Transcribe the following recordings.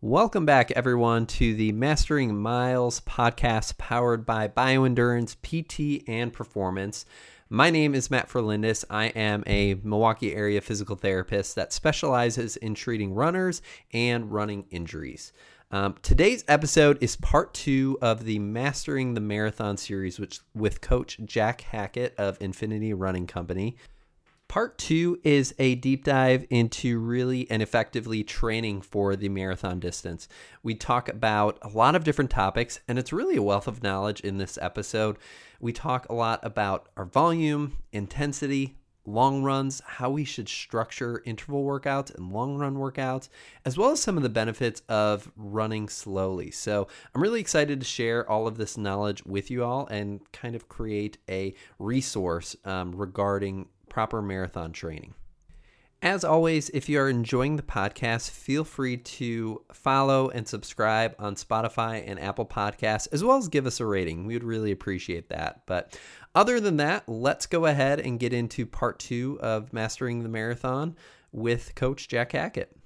Welcome back, everyone, to the Mastering Miles podcast powered by Bioendurance, PT, and Performance. My name is Matt Ferlindis. I am a Milwaukee area physical therapist that specializes in treating runners and running injuries. Um, today's episode is part two of the Mastering the Marathon series, which with Coach Jack Hackett of Infinity Running Company. Part two is a deep dive into really and effectively training for the marathon distance. We talk about a lot of different topics, and it's really a wealth of knowledge in this episode. We talk a lot about our volume, intensity, long runs, how we should structure interval workouts and long run workouts, as well as some of the benefits of running slowly. So, I'm really excited to share all of this knowledge with you all and kind of create a resource um, regarding proper marathon training. As always, if you are enjoying the podcast, feel free to follow and subscribe on Spotify and Apple Podcasts, as well as give us a rating. We would really appreciate that. But other than that, let's go ahead and get into part two of Mastering the Marathon with Coach Jack Hackett.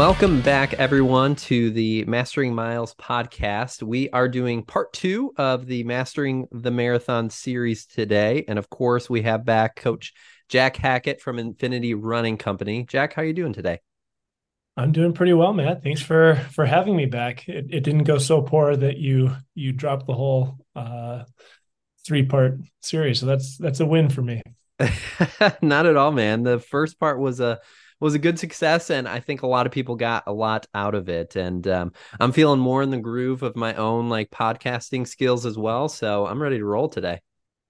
Welcome back, everyone, to the Mastering Miles podcast. We are doing part two of the Mastering the Marathon series today, and of course, we have back Coach Jack Hackett from Infinity Running Company. Jack, how are you doing today? I'm doing pretty well, Matt. Thanks for for having me back. It, it didn't go so poor that you you dropped the whole uh, three part series, so that's that's a win for me. Not at all, man. The first part was a was a good success, and I think a lot of people got a lot out of it. And um, I'm feeling more in the groove of my own like podcasting skills as well. So I'm ready to roll today.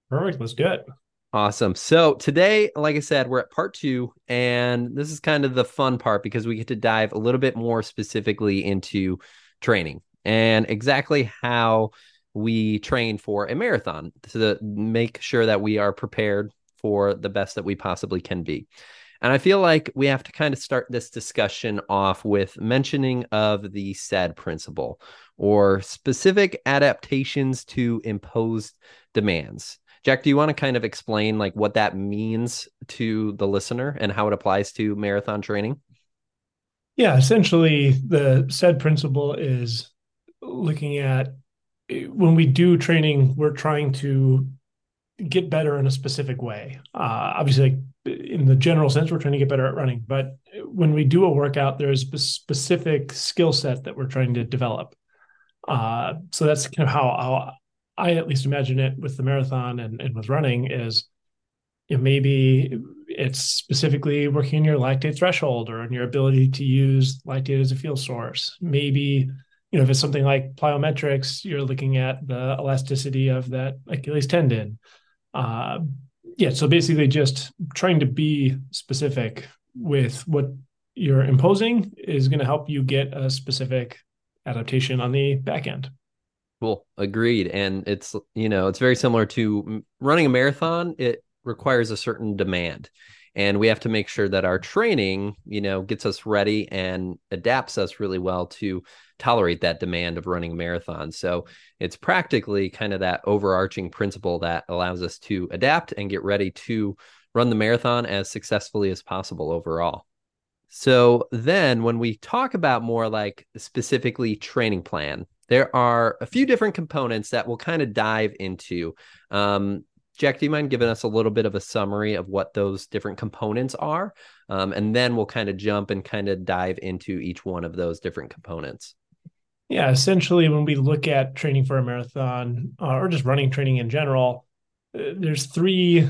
Perfect. Let's do it. Awesome. So today, like I said, we're at part two, and this is kind of the fun part because we get to dive a little bit more specifically into training and exactly how we train for a marathon to make sure that we are prepared for the best that we possibly can be. And I feel like we have to kind of start this discussion off with mentioning of the SAID principle or specific adaptations to imposed demands. Jack, do you want to kind of explain like what that means to the listener and how it applies to marathon training? Yeah, essentially the SAID principle is looking at when we do training, we're trying to get better in a specific way. Uh, obviously, like in the general sense, we're trying to get better at running. But when we do a workout, there's a specific skill set that we're trying to develop. Uh, so that's kind of how, how, I at least imagine it with the marathon and, and with running is you know, maybe it's specifically working on your lactate threshold or on your ability to use lactate as a fuel source. Maybe you know if it's something like plyometrics, you're looking at the elasticity of that Achilles tendon uh, yeah, so basically just trying to be specific with what you're imposing is going to help you get a specific adaptation on the back end. Cool. Agreed. And it's, you know, it's very similar to running a marathon. It requires a certain demand and we have to make sure that our training you know gets us ready and adapts us really well to tolerate that demand of running marathons. So it's practically kind of that overarching principle that allows us to adapt and get ready to run the marathon as successfully as possible overall. So then when we talk about more like specifically training plan there are a few different components that we'll kind of dive into. Um, Jack, do you mind giving us a little bit of a summary of what those different components are? Um, and then we'll kind of jump and kind of dive into each one of those different components. Yeah, essentially, when we look at training for a marathon uh, or just running training in general, uh, there's three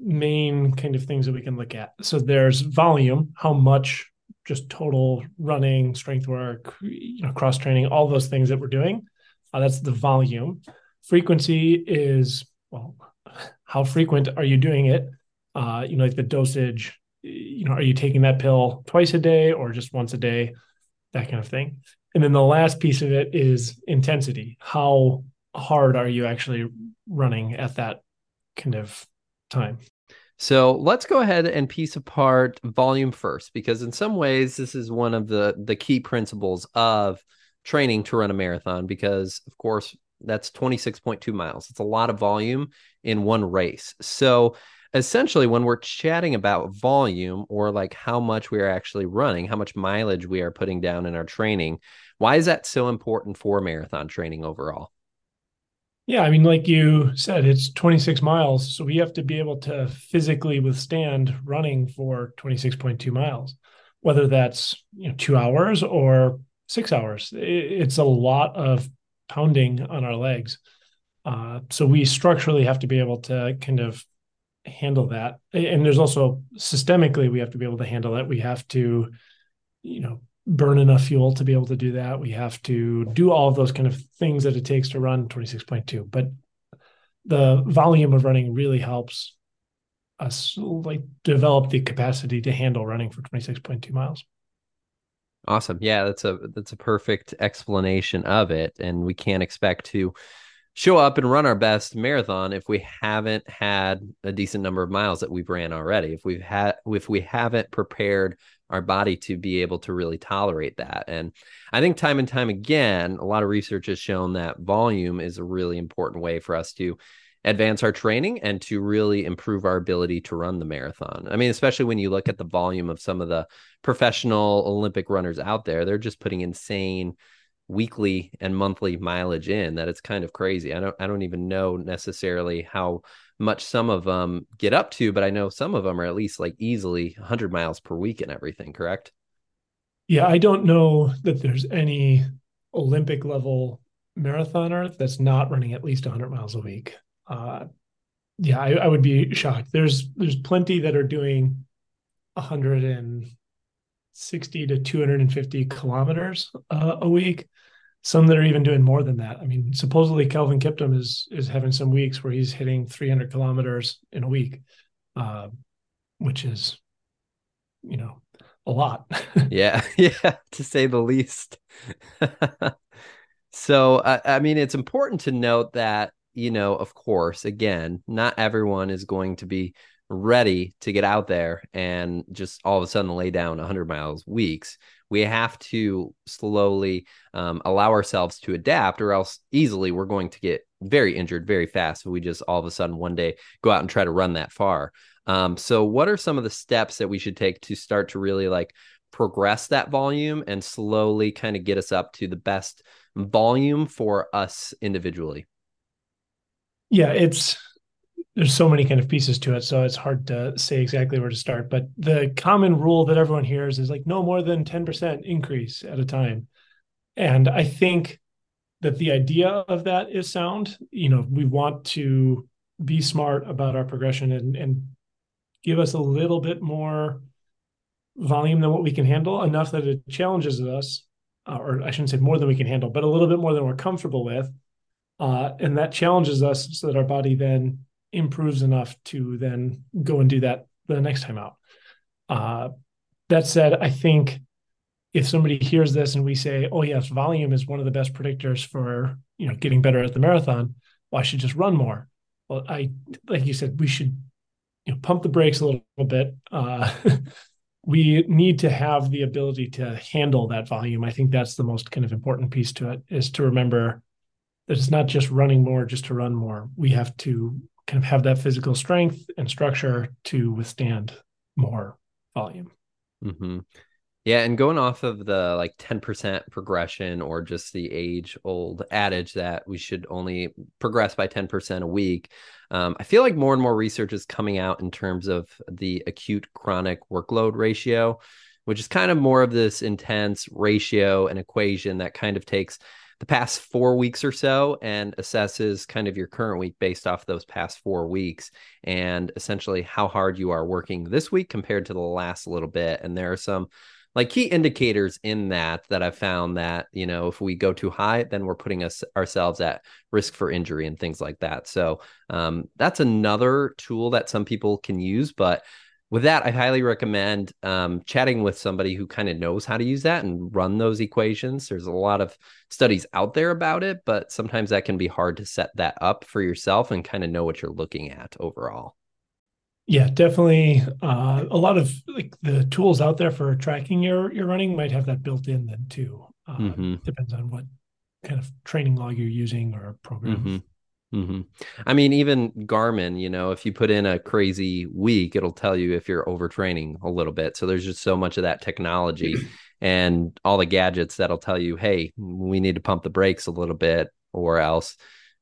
main kind of things that we can look at. So there's volume, how much just total running, strength work, you know, cross training, all those things that we're doing. Uh, that's the volume. Frequency is well, how frequent are you doing it? Uh, you know, like the dosage, you know, are you taking that pill twice a day or just once a day? That kind of thing. And then the last piece of it is intensity. How hard are you actually running at that kind of time? So let's go ahead and piece apart volume first, because in some ways this is one of the the key principles of training to run a marathon. Because of course that's 26.2 miles. It's a lot of volume in one race. So essentially, when we're chatting about volume or like how much we are actually running, how much mileage we are putting down in our training, why is that so important for marathon training overall? Yeah, I mean, like you said, it's 26 miles. So we have to be able to physically withstand running for 26.2 miles, whether that's you know two hours or six hours. It's a lot of pounding on our legs. Uh, so we structurally have to be able to kind of handle that. And there's also systemically, we have to be able to handle that. We have to, you know, burn enough fuel to be able to do that. We have to do all of those kind of things that it takes to run 26.2. But the volume of running really helps us like develop the capacity to handle running for 26.2 miles. Awesome. Yeah, that's a that's a perfect explanation of it and we can't expect to show up and run our best marathon if we haven't had a decent number of miles that we've ran already. If we've had if we haven't prepared our body to be able to really tolerate that. And I think time and time again, a lot of research has shown that volume is a really important way for us to advance our training and to really improve our ability to run the marathon. I mean, especially when you look at the volume of some of the professional Olympic runners out there, they're just putting insane weekly and monthly mileage in that it's kind of crazy. I don't I don't even know necessarily how much some of them get up to, but I know some of them are at least like easily 100 miles per week and everything, correct? Yeah, I don't know that there's any Olympic level marathoner that's not running at least 100 miles a week. Uh, yeah, I, I, would be shocked. There's there's plenty that are doing 160 to 250 kilometers uh, a week some that are even doing more than that. I mean, supposedly Kelvin Kiptum is is having some weeks where he's hitting 300 kilometers in a week, uh, which is, you know, a lot. yeah, yeah, to say the least. so, I, I mean, it's important to note that you know, of course, again, not everyone is going to be ready to get out there and just all of a sudden lay down 100 miles weeks. We have to slowly um, allow ourselves to adapt or else easily we're going to get very injured very fast if we just all of a sudden one day go out and try to run that far. Um, so what are some of the steps that we should take to start to really like progress that volume and slowly kind of get us up to the best volume for us individually yeah it's there's so many kind of pieces to it so it's hard to say exactly where to start but the common rule that everyone hears is like no more than 10% increase at a time. And i think that the idea of that is sound. You know we want to be smart about our progression and and give us a little bit more volume than what we can handle enough that it challenges us uh, or i shouldn't say more than we can handle but a little bit more than we're comfortable with uh, and that challenges us so that our body then improves enough to then go and do that the next time out. Uh, that said, I think if somebody hears this and we say, "Oh yes, volume is one of the best predictors for you know getting better at the marathon," well, I should just run more. Well, I like you said, we should you know pump the brakes a little, little bit. Uh, we need to have the ability to handle that volume. I think that's the most kind of important piece to it is to remember that it's not just running more just to run more. We have to kind of have that physical strength and structure to withstand more volume. Mm-hmm. Yeah, and going off of the like 10% progression or just the age old adage that we should only progress by 10% a week, um, I feel like more and more research is coming out in terms of the acute chronic workload ratio, which is kind of more of this intense ratio and equation that kind of takes the past four weeks or so and assesses kind of your current week based off those past four weeks and essentially how hard you are working this week compared to the last little bit. And there are some like key indicators in that that I've found that you know if we go too high, then we're putting us ourselves at risk for injury and things like that. So um, that's another tool that some people can use, but with that, I highly recommend um, chatting with somebody who kind of knows how to use that and run those equations. There's a lot of studies out there about it, but sometimes that can be hard to set that up for yourself and kind of know what you're looking at overall. Yeah, definitely. Uh, a lot of like the tools out there for tracking your your running might have that built in then too. Uh, mm-hmm. Depends on what kind of training log you're using or program. Mm-hmm. Mm-hmm. I mean, even Garmin, you know, if you put in a crazy week, it'll tell you if you're overtraining a little bit. So there's just so much of that technology and all the gadgets that'll tell you, hey, we need to pump the brakes a little bit, or else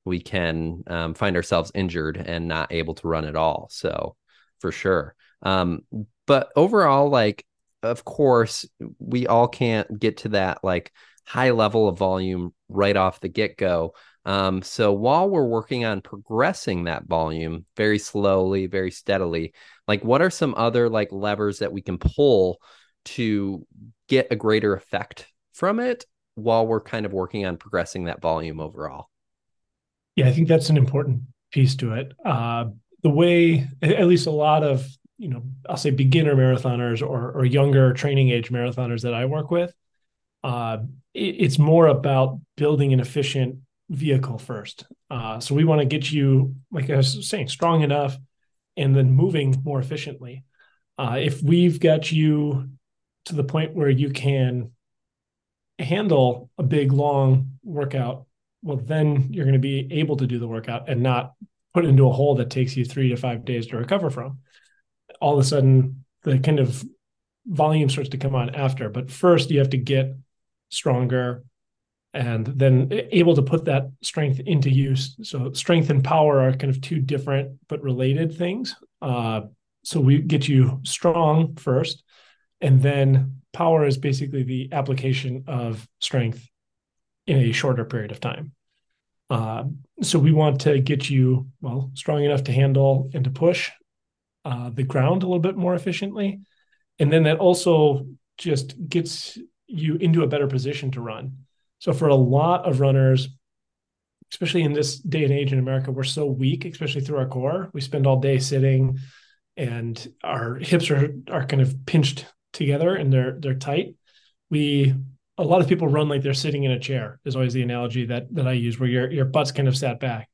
we can um, find ourselves injured and not able to run at all. So for sure. Um, but overall, like, of course, we all can't get to that like high level of volume right off the get go. Um, so while we're working on progressing that volume very slowly, very steadily, like what are some other like levers that we can pull to get a greater effect from it while we're kind of working on progressing that volume overall? Yeah, I think that's an important piece to it. Uh, the way, at least a lot of, you know, I'll say beginner marathoners or, or younger training age marathoners that I work with, uh, it, it's more about building an efficient vehicle first. Uh, so we want to get you, like I was saying, strong enough and then moving more efficiently. Uh, if we've got you to the point where you can handle a big, long workout, well, then you're going to be able to do the workout and not put into a hole that takes you three to five days to recover from. All of a sudden, the kind of volume starts to come on after. But first, you have to get stronger, and then able to put that strength into use. So strength and power are kind of two different but related things. Uh, so we get you strong first, and then power is basically the application of strength in a shorter period of time. Uh, so we want to get you well strong enough to handle and to push uh, the ground a little bit more efficiently, and then that also just gets you into a better position to run. So for a lot of runners, especially in this day and age in America, we're so weak, especially through our core. We spend all day sitting and our hips are are kind of pinched together and they're they're tight. We a lot of people run like they're sitting in a chair is always the analogy that that I use where your your butt's kind of sat back.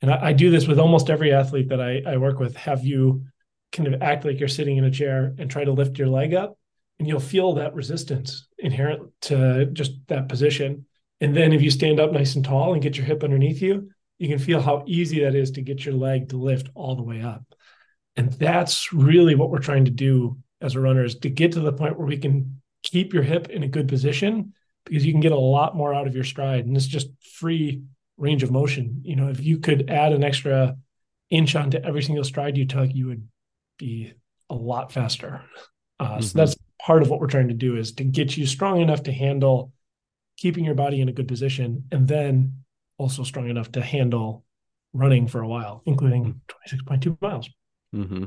And I, I do this with almost every athlete that I, I work with. Have you kind of act like you're sitting in a chair and try to lift your leg up and you'll feel that resistance inherent to just that position. And then if you stand up nice and tall and get your hip underneath you, you can feel how easy that is to get your leg to lift all the way up. And that's really what we're trying to do as a runner is to get to the point where we can keep your hip in a good position because you can get a lot more out of your stride. And it's just free range of motion. You know, if you could add an extra inch onto every single stride you took, you would be a lot faster. Uh, mm-hmm. So that's part of what we're trying to do is to get you strong enough to handle keeping your body in a good position and then also strong enough to handle running for a while, including 26.2 miles. Mm-hmm.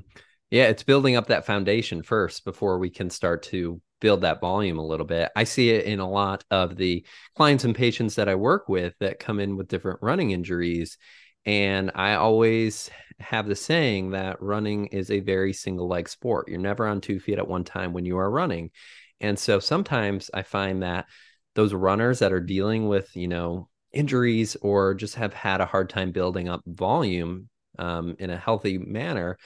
Yeah, it's building up that foundation first before we can start to build that volume a little bit. I see it in a lot of the clients and patients that I work with that come in with different running injuries. And I always have the saying that running is a very single leg sport. You're never on two feet at one time when you are running. And so sometimes I find that those runners that are dealing with, you know, injuries or just have had a hard time building up volume um, in a healthy manner,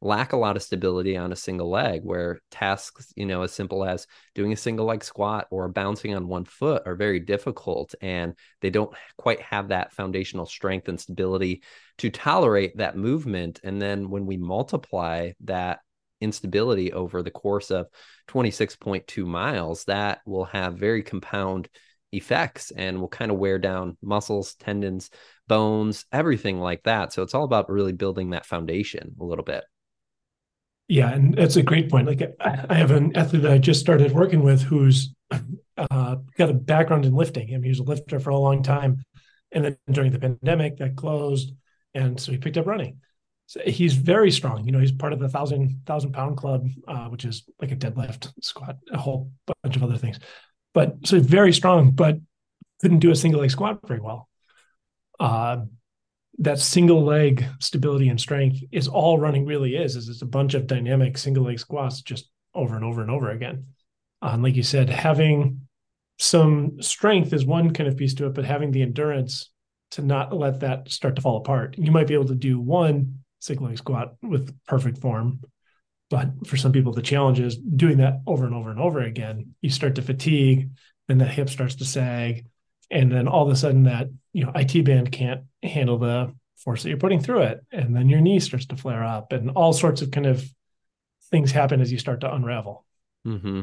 lack a lot of stability on a single leg where tasks you know as simple as doing a single leg squat or bouncing on one foot are very difficult and they don't quite have that foundational strength and stability to tolerate that movement. And then when we multiply that instability over the course of 26.2 miles that will have very compound effects and will kind of wear down muscles tendons bones everything like that. So it's all about really building that foundation a little bit yeah, and that's a great point. Like I have an athlete that I just started working with who's uh, got a background in lifting. I mean, he was a lifter for a long time, and then during the pandemic, that closed, and so he picked up running. So he's very strong. You know, he's part of the thousand thousand pound club, uh, which is like a deadlift, squat, a whole bunch of other things. But so very strong, but couldn't do a single leg squat very well. Uh, that single leg stability and strength is all running really is is it's a bunch of dynamic single leg squats just over and over and over again and like you said having some strength is one kind of piece to it but having the endurance to not let that start to fall apart you might be able to do one single leg squat with perfect form. But for some people, the challenge is doing that over and over and over again. You start to fatigue, then the hip starts to sag, and then all of a sudden that you know IT band can't handle the force that you're putting through it, and then your knee starts to flare up, and all sorts of kind of things happen as you start to unravel. Mm-hmm.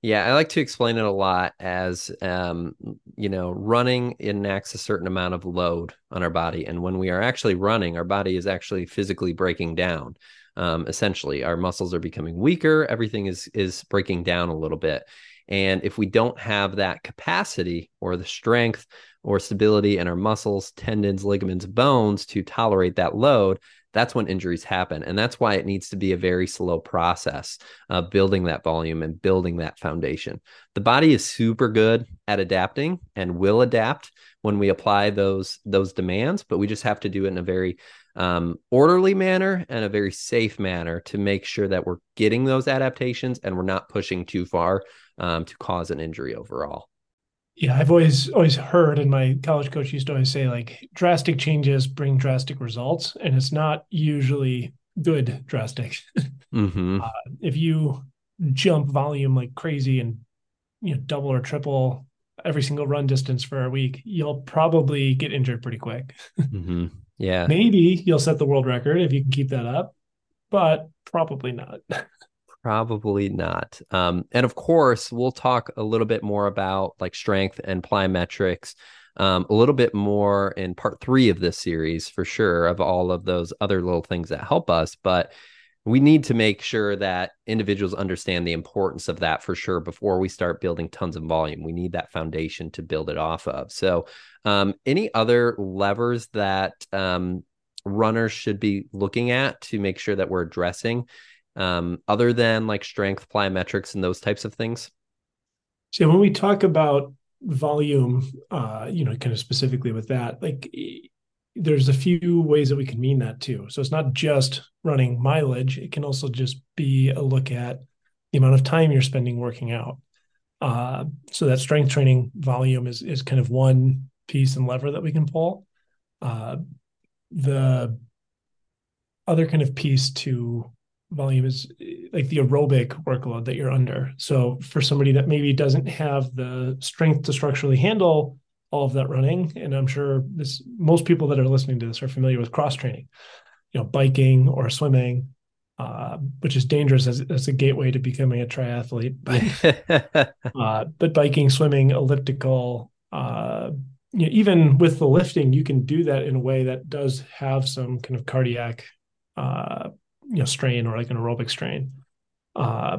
Yeah, I like to explain it a lot as, um, you know, running enacts a certain amount of load on our body. And when we are actually running, our body is actually physically breaking down. Um, essentially, our muscles are becoming weaker. Everything is is breaking down a little bit. And if we don't have that capacity or the strength or stability in our muscles, tendons, ligaments, bones to tolerate that load, that's when injuries happen. And that's why it needs to be a very slow process of building that volume and building that foundation. The body is super good at adapting and will adapt when we apply those those demands, but we just have to do it in a very um, orderly manner and a very safe manner to make sure that we're getting those adaptations and we're not pushing too far um, to cause an injury overall. Yeah, I've always always heard, and my college coach used to always say, like drastic changes bring drastic results, and it's not usually good drastic. Mm-hmm. Uh, if you jump volume like crazy and you know double or triple every single run distance for a week, you'll probably get injured pretty quick. mm-hmm. Yeah, maybe you'll set the world record if you can keep that up, but probably not. Probably not. Um, and of course, we'll talk a little bit more about like strength and plyometrics um, a little bit more in part three of this series for sure, of all of those other little things that help us. But we need to make sure that individuals understand the importance of that for sure before we start building tons of volume. We need that foundation to build it off of. So, um, any other levers that um, runners should be looking at to make sure that we're addressing um, other than like strength plyometrics and those types of things? So when we talk about volume, uh, you know, kind of specifically with that, like there's a few ways that we can mean that too. So it's not just running mileage; it can also just be a look at the amount of time you're spending working out. Uh, so that strength training volume is is kind of one piece and lever that we can pull. Uh, the other kind of piece to volume is like the aerobic workload that you're under. So for somebody that maybe doesn't have the strength to structurally handle all of that running, and I'm sure this most people that are listening to this are familiar with cross training, you know, biking or swimming, uh, which is dangerous as, as a gateway to becoming a triathlete. But, uh, but biking, swimming, elliptical, uh, you know, even with the lifting, you can do that in a way that does have some kind of cardiac uh, you know strain or like an aerobic strain. Uh,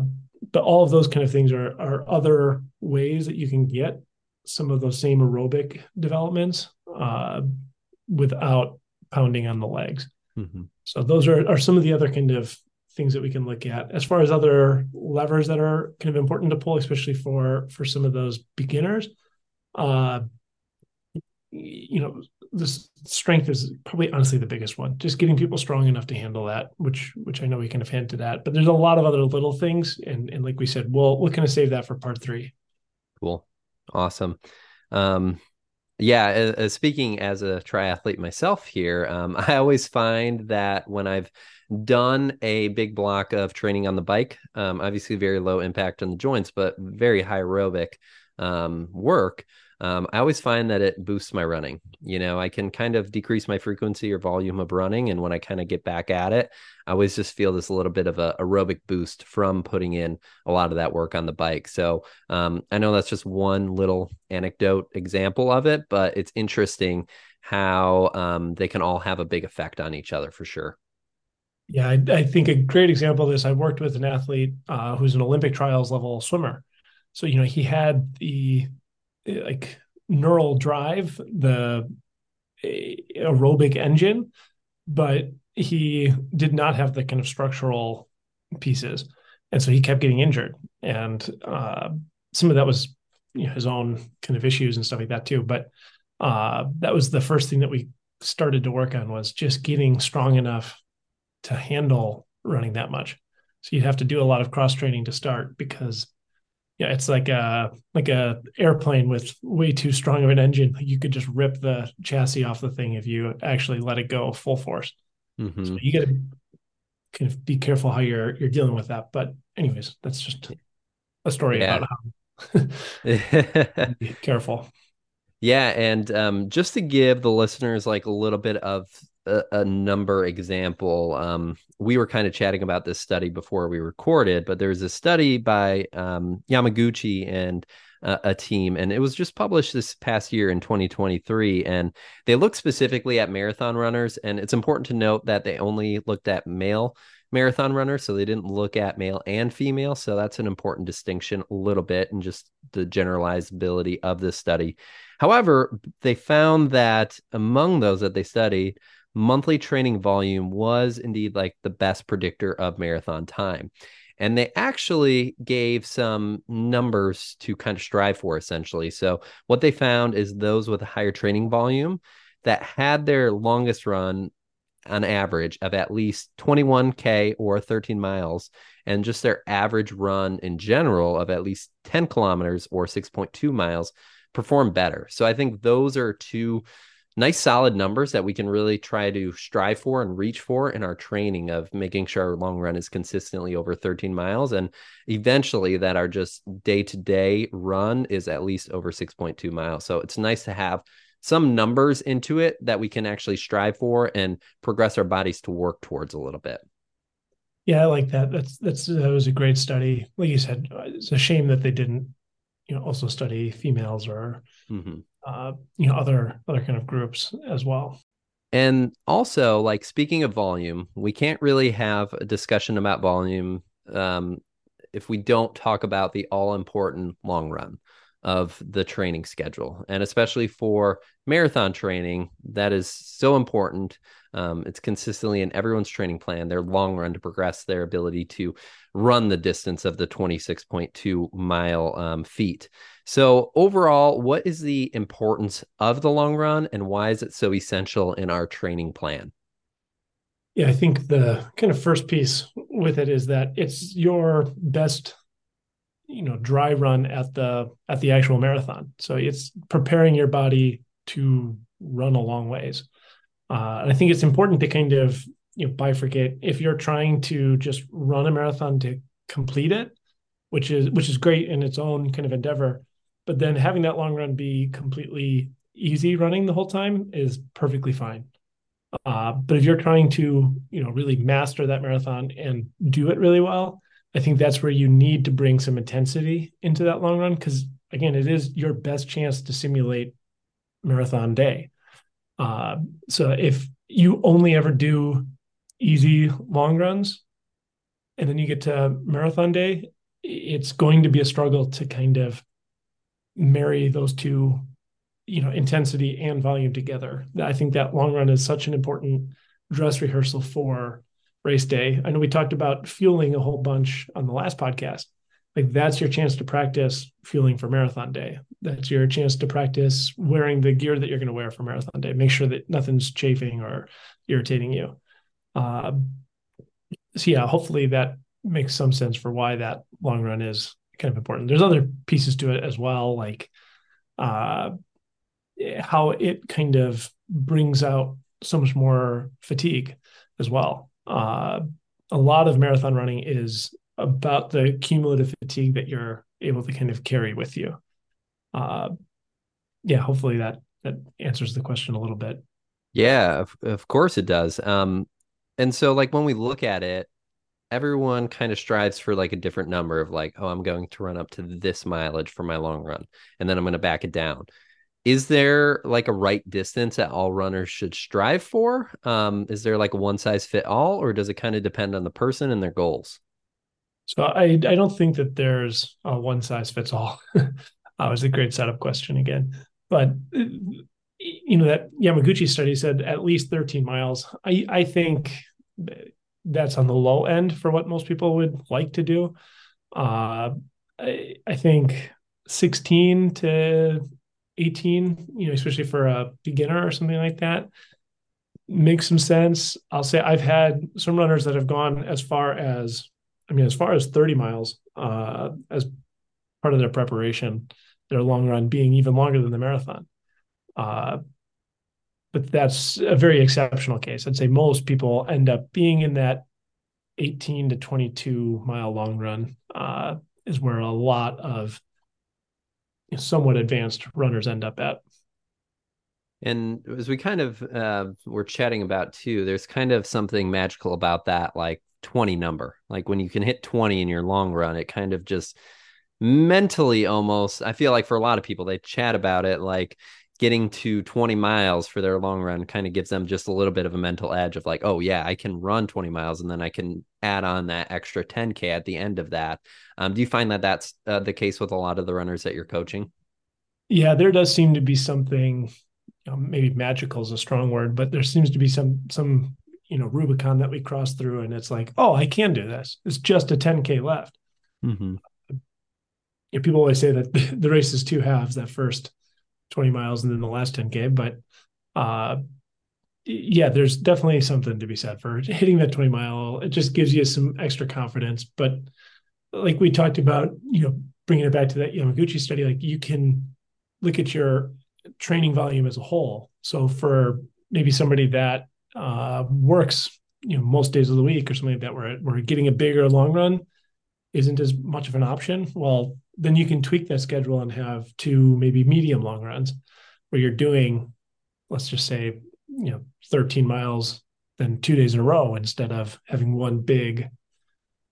but all of those kind of things are are other ways that you can get some of those same aerobic developments uh, without pounding on the legs. Mm-hmm. So those are are some of the other kind of things that we can look at as far as other levers that are kind of important to pull, especially for for some of those beginners. Uh, you know, the strength is probably honestly the biggest one. Just getting people strong enough to handle that, which which I know we kind of hinted at. But there's a lot of other little things, and and like we said, we'll we're going to save that for part three. Cool, awesome. Um, yeah, uh, speaking as a triathlete myself here, um, I always find that when I've done a big block of training on the bike, um, obviously very low impact on the joints, but very high aerobic um, work um, I always find that it boosts my running. You know, I can kind of decrease my frequency or volume of running. And when I kind of get back at it, I always just feel this little bit of a aerobic boost from putting in a lot of that work on the bike. So um, I know that's just one little anecdote example of it, but it's interesting how um, they can all have a big effect on each other for sure. Yeah, I, I think a great example of this. I worked with an athlete uh, who's an Olympic trials level swimmer. So, you know, he had the like neural drive, the aerobic engine, but he did not have the kind of structural pieces, and so he kept getting injured. And uh, some of that was you know, his own kind of issues and stuff like that too. But uh, that was the first thing that we started to work on was just getting strong enough to handle running that much. So you'd have to do a lot of cross training to start because yeah, it's like a like a airplane with way too strong of an engine. You could just rip the chassis off the thing if you actually let it go full force. Mm-hmm. So you got to kind of be careful how you're you're dealing with that. But anyways, that's just a story yeah. about how be careful. Yeah, and um, just to give the listeners like a little bit of a, a number example, um, we were kind of chatting about this study before we recorded, but there's a study by um, Yamaguchi and uh, a team, and it was just published this past year in 2023. And they looked specifically at marathon runners, and it's important to note that they only looked at male marathon runners, so they didn't look at male and female. So that's an important distinction, a little bit, and just the generalizability of this study. However, they found that among those that they studied, monthly training volume was indeed like the best predictor of marathon time. And they actually gave some numbers to kind of strive for essentially. So, what they found is those with a higher training volume that had their longest run on average of at least 21K or 13 miles, and just their average run in general of at least 10 kilometers or 6.2 miles perform better. So I think those are two nice solid numbers that we can really try to strive for and reach for in our training of making sure our long run is consistently over 13 miles and eventually that our just day-to-day run is at least over 6.2 miles. So it's nice to have some numbers into it that we can actually strive for and progress our bodies to work towards a little bit. Yeah, I like that. That's that's that was a great study. Like you said, uh, it's a shame that they didn't you know also study females or mm-hmm. uh, you know other other kind of groups as well. And also like speaking of volume we can't really have a discussion about volume um, if we don't talk about the all important long run of the training schedule. And especially for marathon training that is so important um, it's consistently in everyone's training plan, their long run to progress their ability to run the distance of the 26.2 mile um, feat. So, overall, what is the importance of the long run and why is it so essential in our training plan? Yeah, I think the kind of first piece with it is that it's your best you know dry run at the at the actual marathon so it's preparing your body to run a long ways uh, and I think it's important to kind of you know bifurcate if you're trying to just run a marathon to complete it, which is which is great in its own kind of endeavor, but then having that long run be completely easy running the whole time is perfectly fine. Uh, but if you're trying to you know really master that marathon and do it really well, I think that's where you need to bring some intensity into that long run because again, it is your best chance to simulate marathon day. Uh, so if you only ever do easy long runs and then you get to marathon day, it's going to be a struggle to kind of marry those two, you know, intensity and volume together. I think that long run is such an important dress rehearsal for race day. I know we talked about fueling a whole bunch on the last podcast like that's your chance to practice fueling for marathon day. That's your chance to practice wearing the gear that you're going to wear for marathon day. Make sure that nothing's chafing or irritating you. Uh, so yeah hopefully that makes some sense for why that long run is kind of important. There's other pieces to it as well like uh, how it kind of brings out so much more fatigue as well. Uh, a lot of marathon running is about the cumulative fatigue that you're able to kind of carry with you. Uh, yeah, hopefully that that answers the question a little bit. Yeah, of, of course it does. Um, and so like when we look at it, everyone kind of strives for like a different number of like, oh, I'm going to run up to this mileage for my long run, and then I'm going to back it down. Is there like a right distance that all runners should strive for? Um, is there like a one size fit all, or does it kind of depend on the person and their goals? So I I don't think that there's a one size fits all. that was a great setup question again, but you know that Yamaguchi study said at least 13 miles. I I think that's on the low end for what most people would like to do. Uh, I, I think 16 to 18, you know, especially for a beginner or something like that, makes some sense. I'll say I've had some runners that have gone as far as I mean, as far as 30 miles uh, as part of their preparation, their long run being even longer than the marathon. Uh, but that's a very exceptional case. I'd say most people end up being in that 18 to 22 mile long run uh, is where a lot of somewhat advanced runners end up at. And as we kind of uh, were chatting about too, there's kind of something magical about that, like 20 number. Like when you can hit 20 in your long run, it kind of just mentally almost, I feel like for a lot of people, they chat about it like getting to 20 miles for their long run kind of gives them just a little bit of a mental edge of like, oh, yeah, I can run 20 miles and then I can add on that extra 10K at the end of that. Um, do you find that that's uh, the case with a lot of the runners that you're coaching? Yeah, there does seem to be something, know, maybe magical is a strong word, but there seems to be some, some, you know, Rubicon that we cross through and it's like, oh, I can do this. It's just a 10K left. Mm-hmm. You know, people always say that the race is two halves, that first 20 miles and then the last 10K. But uh, yeah, there's definitely something to be said for hitting that 20 mile. It just gives you some extra confidence. But like we talked about, you know, bringing it back to that Yamaguchi study, like you can look at your training volume as a whole. So for maybe somebody that uh, works, you know, most days of the week or something like that, where, where getting a bigger long run isn't as much of an option. Well, then you can tweak that schedule and have two maybe medium long runs where you're doing let's just say you know 13 miles then two days in a row instead of having one big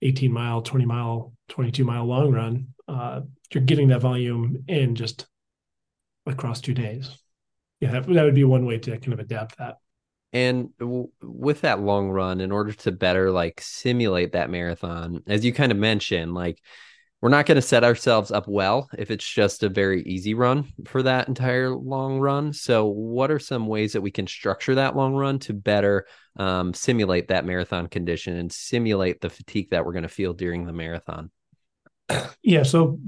18 mile 20 mile 22 mile long run uh, you're getting that volume in just across two days yeah that, that would be one way to kind of adapt that and w- with that long run in order to better like simulate that marathon as you kind of mentioned like we're not going to set ourselves up well if it's just a very easy run for that entire long run. So, what are some ways that we can structure that long run to better um, simulate that marathon condition and simulate the fatigue that we're going to feel during the marathon? Yeah. So,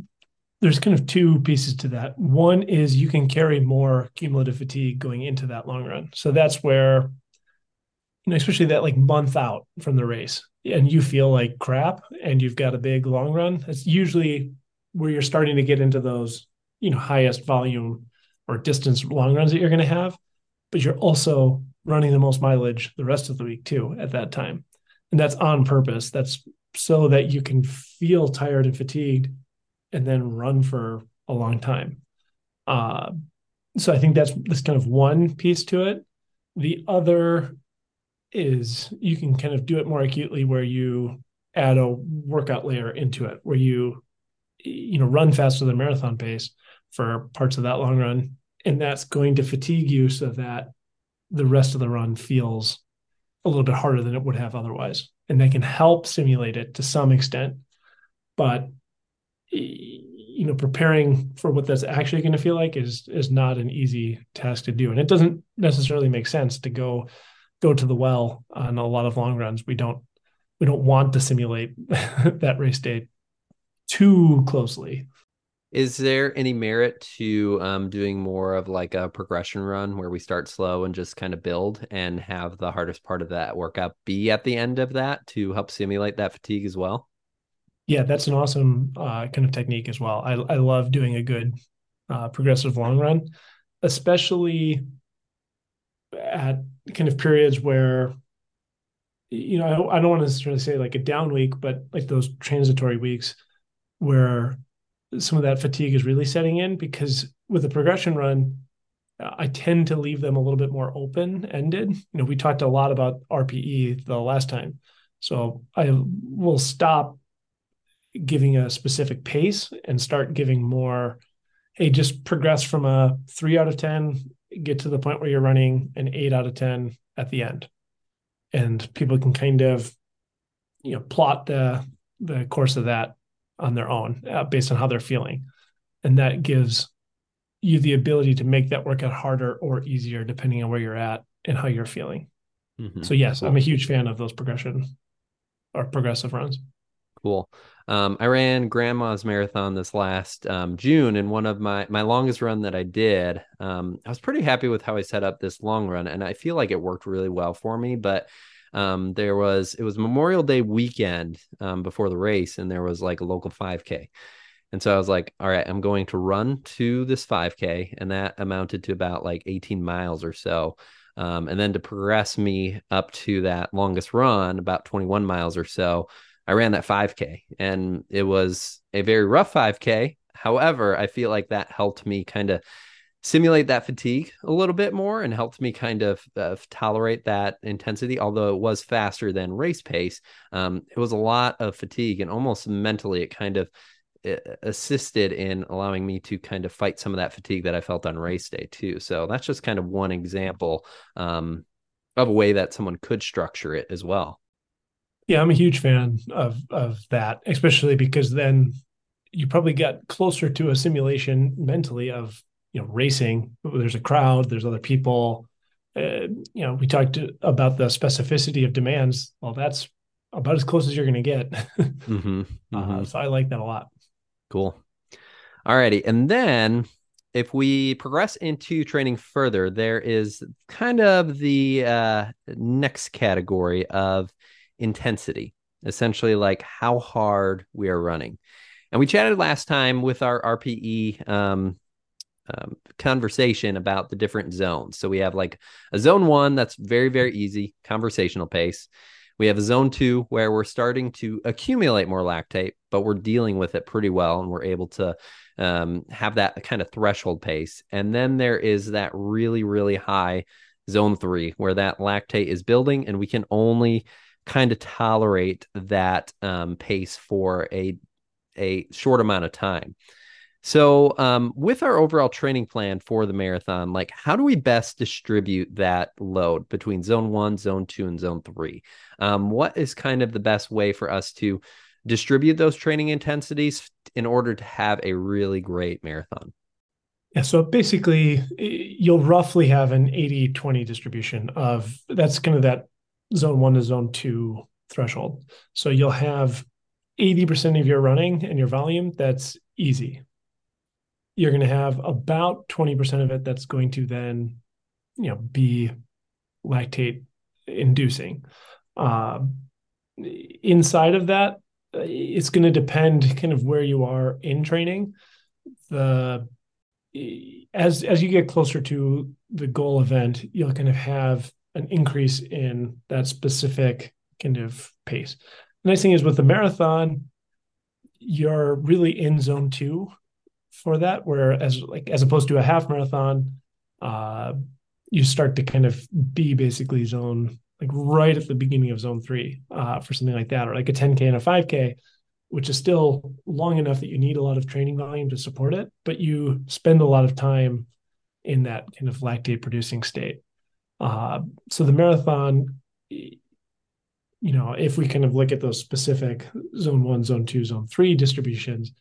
there's kind of two pieces to that. One is you can carry more cumulative fatigue going into that long run. So, that's where, you know, especially that like month out from the race, and you feel like crap and you've got a big long run, that's usually where you're starting to get into those, you know, highest volume or distance long runs that you're going to have. But you're also running the most mileage the rest of the week too at that time. And that's on purpose. That's so that you can feel tired and fatigued and then run for a long time. Uh, so I think that's that's kind of one piece to it. The other is you can kind of do it more acutely where you add a workout layer into it where you you know run faster than marathon pace for parts of that long run and that's going to fatigue you so that the rest of the run feels a little bit harder than it would have otherwise and they can help simulate it to some extent but you know preparing for what that's actually going to feel like is is not an easy task to do and it doesn't necessarily make sense to go go to the well on a lot of long runs. We don't we don't want to simulate that race day too closely. Is there any merit to um, doing more of like a progression run where we start slow and just kind of build and have the hardest part of that workout be at the end of that to help simulate that fatigue as well? Yeah, that's an awesome uh, kind of technique as well. I, I love doing a good uh, progressive long run, especially at kind of periods where you know I, I don't want to necessarily say like a down week but like those transitory weeks where some of that fatigue is really setting in because with a progression run I tend to leave them a little bit more open ended. You know, we talked a lot about RPE the last time. So I will stop giving a specific pace and start giving more, hey, just progress from a three out of 10 get to the point where you're running an eight out of 10 at the end. And people can kind of, you know, plot the, the course of that on their own uh, based on how they're feeling. And that gives you the ability to make that workout harder or easier depending on where you're at and how you're feeling. Mm-hmm. So yes, cool. I'm a huge fan of those progression or progressive runs. Cool. Um, I ran grandma's marathon this last um, June, and one of my my longest run that I did. Um, I was pretty happy with how I set up this long run, and I feel like it worked really well for me. But um, there was it was Memorial Day weekend um, before the race, and there was like a local 5K. And so I was like, all right, I'm going to run to this 5K. And that amounted to about like 18 miles or so. Um, and then to progress me up to that longest run, about 21 miles or so, I ran that 5K and it was a very rough 5K. However, I feel like that helped me kind of simulate that fatigue a little bit more and helped me kind of uh, tolerate that intensity. Although it was faster than race pace, um, it was a lot of fatigue and almost mentally it kind of uh, assisted in allowing me to kind of fight some of that fatigue that I felt on race day too. So that's just kind of one example um, of a way that someone could structure it as well. Yeah, I'm a huge fan of of that, especially because then you probably get closer to a simulation mentally of you know racing. There's a crowd there's other people. Uh, you know we talked about the specificity of demands. Well that's about as close as you're going to get. Mm-hmm, mm-hmm. Uh, so i like that a lot. Cool. All righty and then if we progress into training further there is kind of the uh, next category of intensity essentially like how hard we are running and we chatted last time with our rpe um, um, conversation about the different zones. So we have like a zone one that's very, very easy conversational pace. We have a zone two where we're starting to accumulate more lactate, but we're dealing with it pretty well and we're able to um, have that kind of threshold pace. And then there is that really, really high zone three where that lactate is building and we can only kind of tolerate that um, pace for a a short amount of time. So, um, with our overall training plan for the marathon, like how do we best distribute that load between zone one, zone two, and zone three? Um, what is kind of the best way for us to distribute those training intensities in order to have a really great marathon? Yeah, so basically, you'll roughly have an 80 20 distribution of that's kind of that zone one to zone two threshold. So you'll have 80% of your running and your volume that's easy. You're going to have about 20% of it that's going to then you know be lactate inducing. Uh, inside of that it's going to depend kind of where you are in training. The as as you get closer to the goal event you'll kind of have an increase in that specific kind of pace. The nice thing is with the marathon you're really in zone two for that whereas like as opposed to a half marathon uh you start to kind of be basically zone like right at the beginning of zone three uh, for something like that or like a 10k and a 5k which is still long enough that you need a lot of training volume to support it but you spend a lot of time in that kind of lactate producing state uh, so the marathon you know if we kind of look at those specific zone one zone two zone three distributions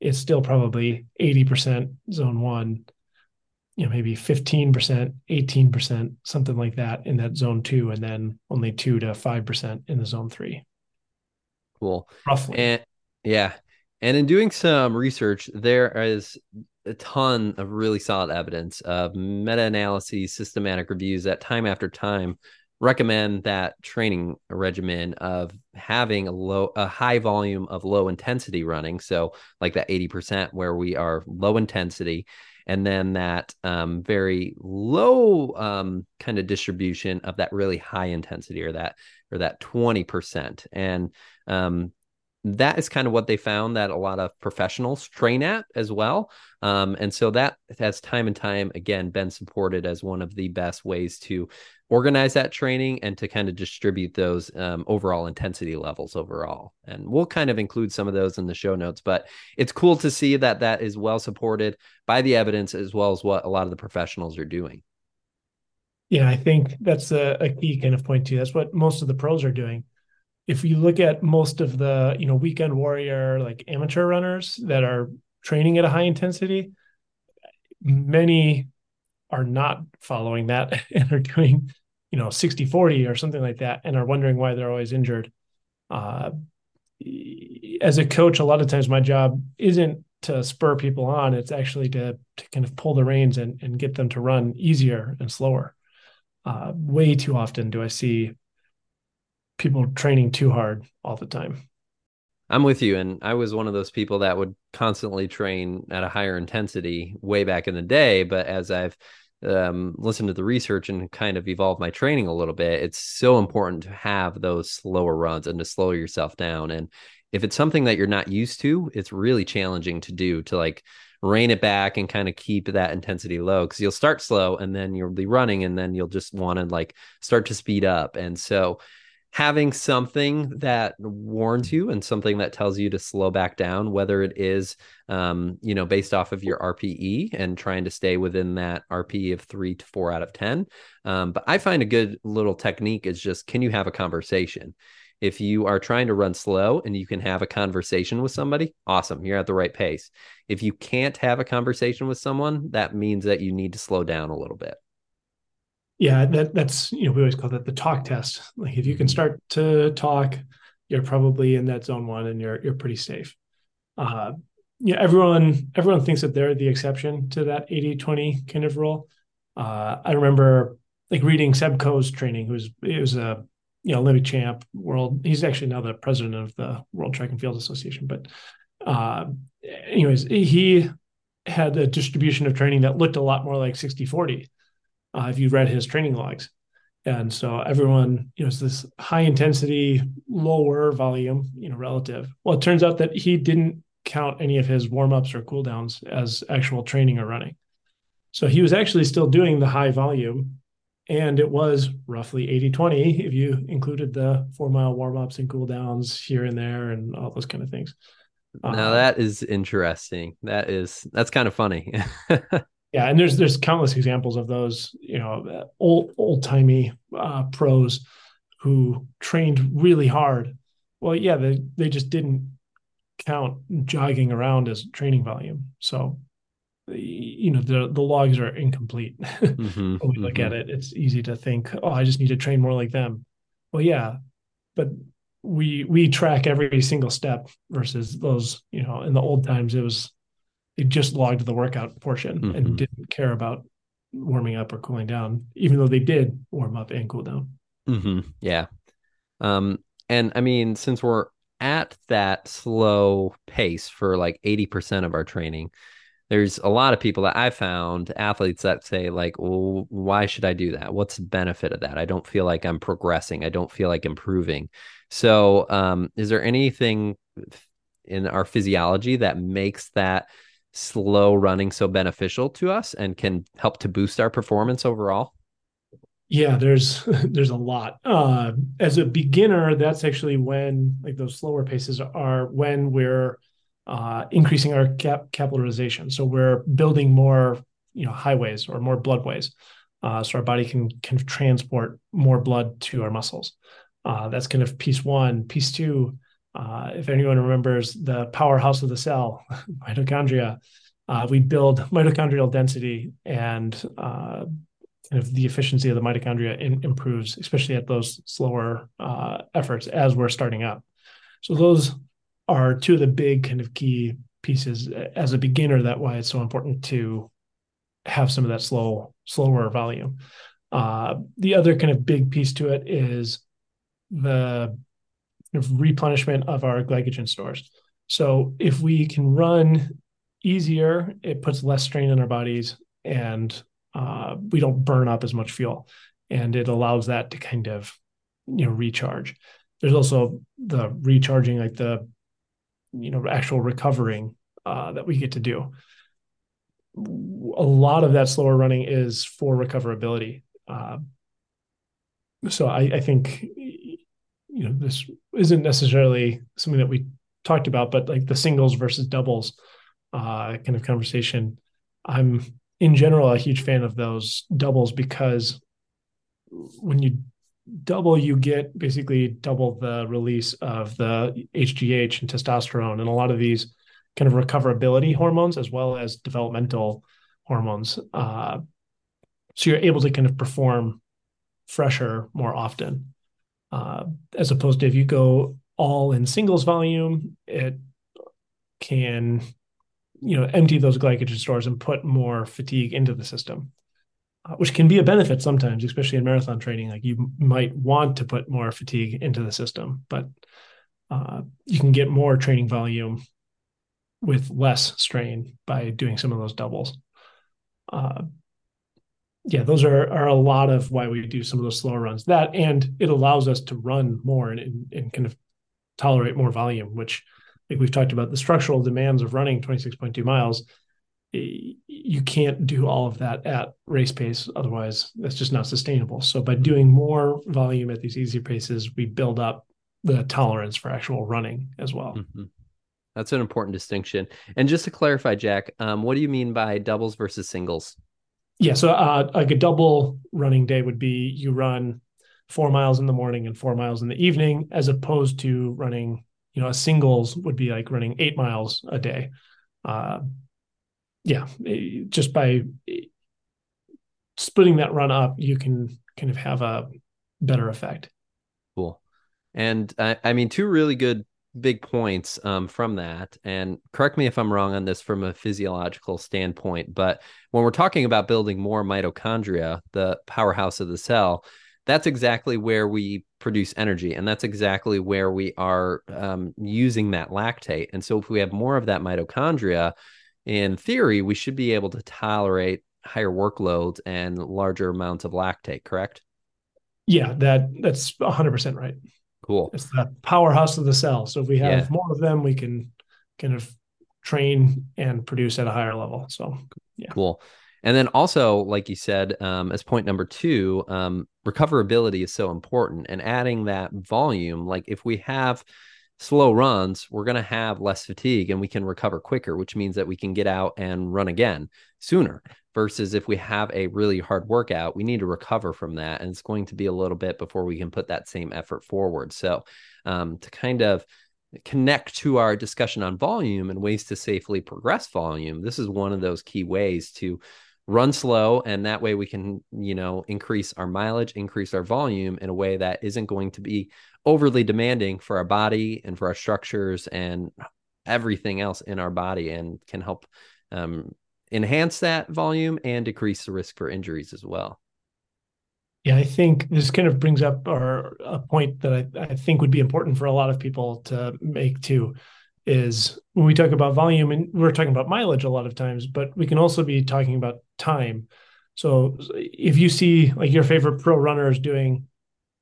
it's still probably 80% zone one, you know, maybe 15%, 18%, something like that in that zone two, and then only two to 5% in the zone three. Cool. Roughly. And yeah. And in doing some research, there is a ton of really solid evidence of meta analyses, systematic reviews that time after time recommend that training regimen of having a low a high volume of low intensity running. So like that 80% where we are low intensity and then that um, very low um, kind of distribution of that really high intensity or that or that 20% and um, that is kind of what they found that a lot of professionals train at as well. Um, and so that has time and time again been supported as one of the best ways to organize that training and to kind of distribute those um, overall intensity levels overall. And we'll kind of include some of those in the show notes, but it's cool to see that that is well supported by the evidence as well as what a lot of the professionals are doing. Yeah, I think that's a, a key kind of point too. That's what most of the pros are doing if you look at most of the you know weekend warrior like amateur runners that are training at a high intensity many are not following that and are doing you know 60 40 or something like that and are wondering why they're always injured. Uh, as a coach a lot of times my job isn't to spur people on. It's actually to, to kind of pull the reins and, and get them to run easier and slower. Uh, way too often do i see people training too hard all the time. I'm with you. And I was one of those people that would constantly train at a higher intensity way back in the day. But as I've um, listen to the research and kind of evolved my training a little bit, it's so important to have those slower runs and to slow yourself down. And if it's something that you're not used to, it's really challenging to do to like rein it back and kind of keep that intensity low because you'll start slow and then you'll be running and then you'll just want to like start to speed up. And so having something that warns you and something that tells you to slow back down, whether it is, um, you know, based off of your RPE and trying to stay within that RPE of three to four out of 10. Um, but I find a good little technique is just can you have a conversation? If you are trying to run slow and you can have a conversation with somebody, awesome, you're at the right pace. If you can't have a conversation with someone, that means that you need to slow down a little bit. Yeah, that that's you know we always call that the talk test. Like if you can mm-hmm. start to talk, you're probably in that zone one and you're you're pretty safe. Uh, yeah, everyone everyone thinks that they're the exception to that 80-20 kind of rule. Uh, I remember like reading Seb Coe's training, who's it was a you know Olympic champ, world. He's actually now the president of the World Track and Field Association. But uh, anyways, he had a distribution of training that looked a lot more like 60-40 uh, if you read his training logs. And so everyone, you know, it's this high intensity, lower volume, you know, relative. Well, it turns out that he didn't count any of his warm ups or cool downs as actual training or running. So he was actually still doing the high volume. And it was roughly 80 20 if you included the four mile warm ups and cool downs here and there and all those kind of things. Now uh, that is interesting. That is, that's kind of funny. yeah, and there's there's countless examples of those, you know, old old timey uh, pros who trained really hard. Well, yeah, they they just didn't count jogging around as training volume. So, you know, the the logs are incomplete. Mm-hmm, when we look mm-hmm. at it, it's easy to think, oh, I just need to train more like them. Well, yeah, but we we track every single step versus those, you know, in the old times it was they just logged the workout portion mm-hmm. and didn't care about warming up or cooling down, even though they did warm up and cool down. Mm-hmm. Yeah. Um, and I mean, since we're at that slow pace for like 80% of our training, there's a lot of people that I found athletes that say like, well, why should I do that? What's the benefit of that? I don't feel like I'm progressing. I don't feel like improving. So, um, is there anything in our physiology that makes that slow running so beneficial to us and can help to boost our performance overall? Yeah, there's there's a lot. Uh, as a beginner, that's actually when like those slower paces are when we're uh, increasing our cap- capillarization. So we're building more, you know, highways or more bloodways, uh, so our body can can transport more blood to our muscles. Uh, that's kind of piece one. Piece two uh, if anyone remembers the powerhouse of the cell, mitochondria, uh, we build mitochondrial density and uh, kind of the efficiency of the mitochondria in, improves, especially at those slower uh, efforts as we're starting up. So those are two of the big kind of key pieces as a beginner. That why it's so important to have some of that slow, slower volume. Uh, the other kind of big piece to it is the replenishment of our glycogen stores. So if we can run easier, it puts less strain on our bodies and uh, we don't burn up as much fuel. And it allows that to kind of, you know, recharge. There's also the recharging, like the, you know, actual recovering uh, that we get to do. A lot of that slower running is for recoverability. Uh, so I, I think you know this isn't necessarily something that we talked about but like the singles versus doubles uh kind of conversation. I'm in general a huge fan of those doubles because when you double you get basically double the release of the hgh and testosterone and a lot of these kind of recoverability hormones as well as developmental hormones uh, so you're able to kind of perform fresher more often uh, as opposed to if you go all in singles volume, it can you know empty those glycogen stores and put more fatigue into the system uh, which can be a benefit sometimes especially in marathon training. Like you might want to put more fatigue into the system but uh, you can get more training volume with less strain by doing some of those doubles. Uh, yeah, those are are a lot of why we do some of those slower runs. That and it allows us to run more and, and, and kind of tolerate more volume, which like we've talked about the structural demands of running 26.2 miles you can't do all of that at race pace. Otherwise that's just not sustainable. So by doing more volume at these easy paces we build up the tolerance for actual running as well. Mm-hmm. that's an important distinction. And just to clarify jack um, what do you mean by doubles versus singles yeah so uh, like a double running day would be you run four miles in the morning and four miles in the evening as opposed to running you know a singles would be like running eight miles a day uh, yeah, just by splitting that run up, you can kind of have a better effect. Cool. And I, I mean, two really good big points um, from that. And correct me if I'm wrong on this from a physiological standpoint, but when we're talking about building more mitochondria, the powerhouse of the cell, that's exactly where we produce energy. And that's exactly where we are um, using that lactate. And so if we have more of that mitochondria, in theory, we should be able to tolerate higher workloads and larger amounts of lactate, correct? Yeah, that that's 100% right. Cool. It's the powerhouse of the cell. So if we have yeah. more of them, we can kind of train and produce at a higher level. So, yeah. Cool. And then also, like you said, um, as point number two, um, recoverability is so important. And adding that volume, like if we have slow runs, we're going to have less fatigue and we can recover quicker, which means that we can get out and run again sooner. Versus if we have a really hard workout, we need to recover from that. And it's going to be a little bit before we can put that same effort forward. So, um, to kind of connect to our discussion on volume and ways to safely progress volume, this is one of those key ways to run slow and that way we can you know increase our mileage increase our volume in a way that isn't going to be overly demanding for our body and for our structures and everything else in our body and can help um, enhance that volume and decrease the risk for injuries as well. Yeah i think this kind of brings up our a point that I, I think would be important for a lot of people to make too is when we talk about volume and we're talking about mileage a lot of times but we can also be talking about time. So if you see like your favorite pro runners doing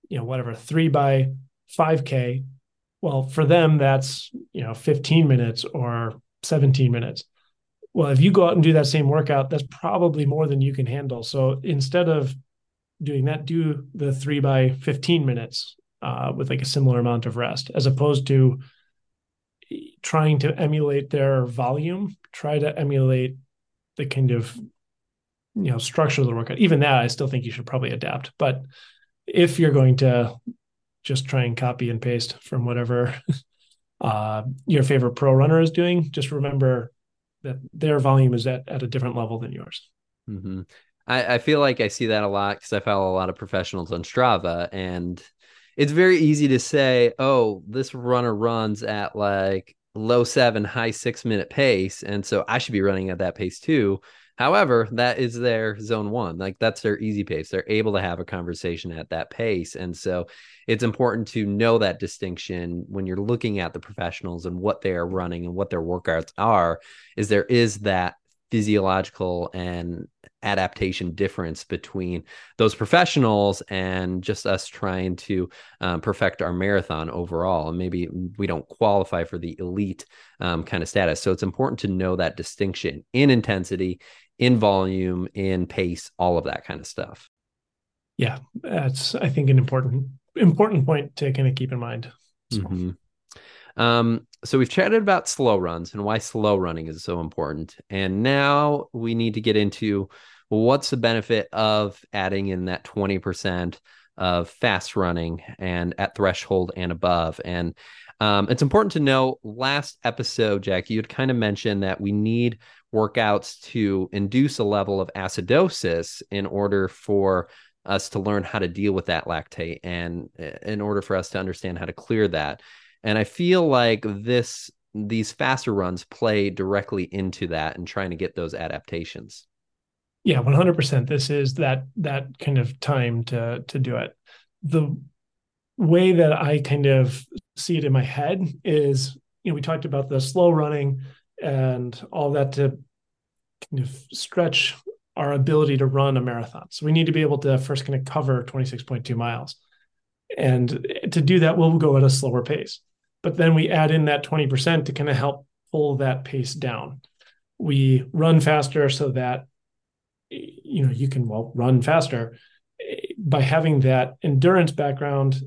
you know whatever three by 5k well for them that's you know 15 minutes or 17 minutes well if you go out and do that same workout that's probably more than you can handle so instead of doing that do the 3 by 15 minutes uh, with like a similar amount of rest as opposed to trying to emulate their volume, try to emulate the kind of you know structure of the workout. Even that, I still think you should probably adapt. But if you're going to just try and copy and paste from whatever uh, your favorite pro runner is doing, just remember that their volume is at, at a different level than yours. Mm-hmm. I, I feel like I see that a lot because I follow a lot of professionals on Strava, and it's very easy to say, oh, this runner runs at like low seven, high six minute pace. And so I should be running at that pace too. However, that is their zone one. Like that's their easy pace. They're able to have a conversation at that pace. And so it's important to know that distinction when you're looking at the professionals and what they are running and what their workouts are, is there is that physiological and adaptation difference between those professionals and just us trying to um, perfect our marathon overall. And maybe we don't qualify for the elite um, kind of status. So it's important to know that distinction in intensity, in volume, in pace, all of that kind of stuff. Yeah, that's I think an important important point to kind of keep in mind. So. Mm-hmm. Um, so we've chatted about slow runs and why slow running is so important. And now we need to get into what's the benefit of adding in that 20% of fast running and at threshold and above. And um, it's important to know last episode, Jack, you had kind of mentioned that we need workouts to induce a level of acidosis in order for us to learn how to deal with that lactate and uh, in order for us to understand how to clear that. And I feel like this these faster runs play directly into that and trying to get those adaptations. Yeah, 100%. This is that that kind of time to to do it. The way that I kind of see it in my head is, you know, we talked about the slow running and all that to kind of stretch our ability to run a marathon. So we need to be able to first kind of cover 26.2 miles. And to do that, we'll go at a slower pace. But then we add in that 20% to kind of help pull that pace down. We run faster so that you know you can well run faster by having that endurance background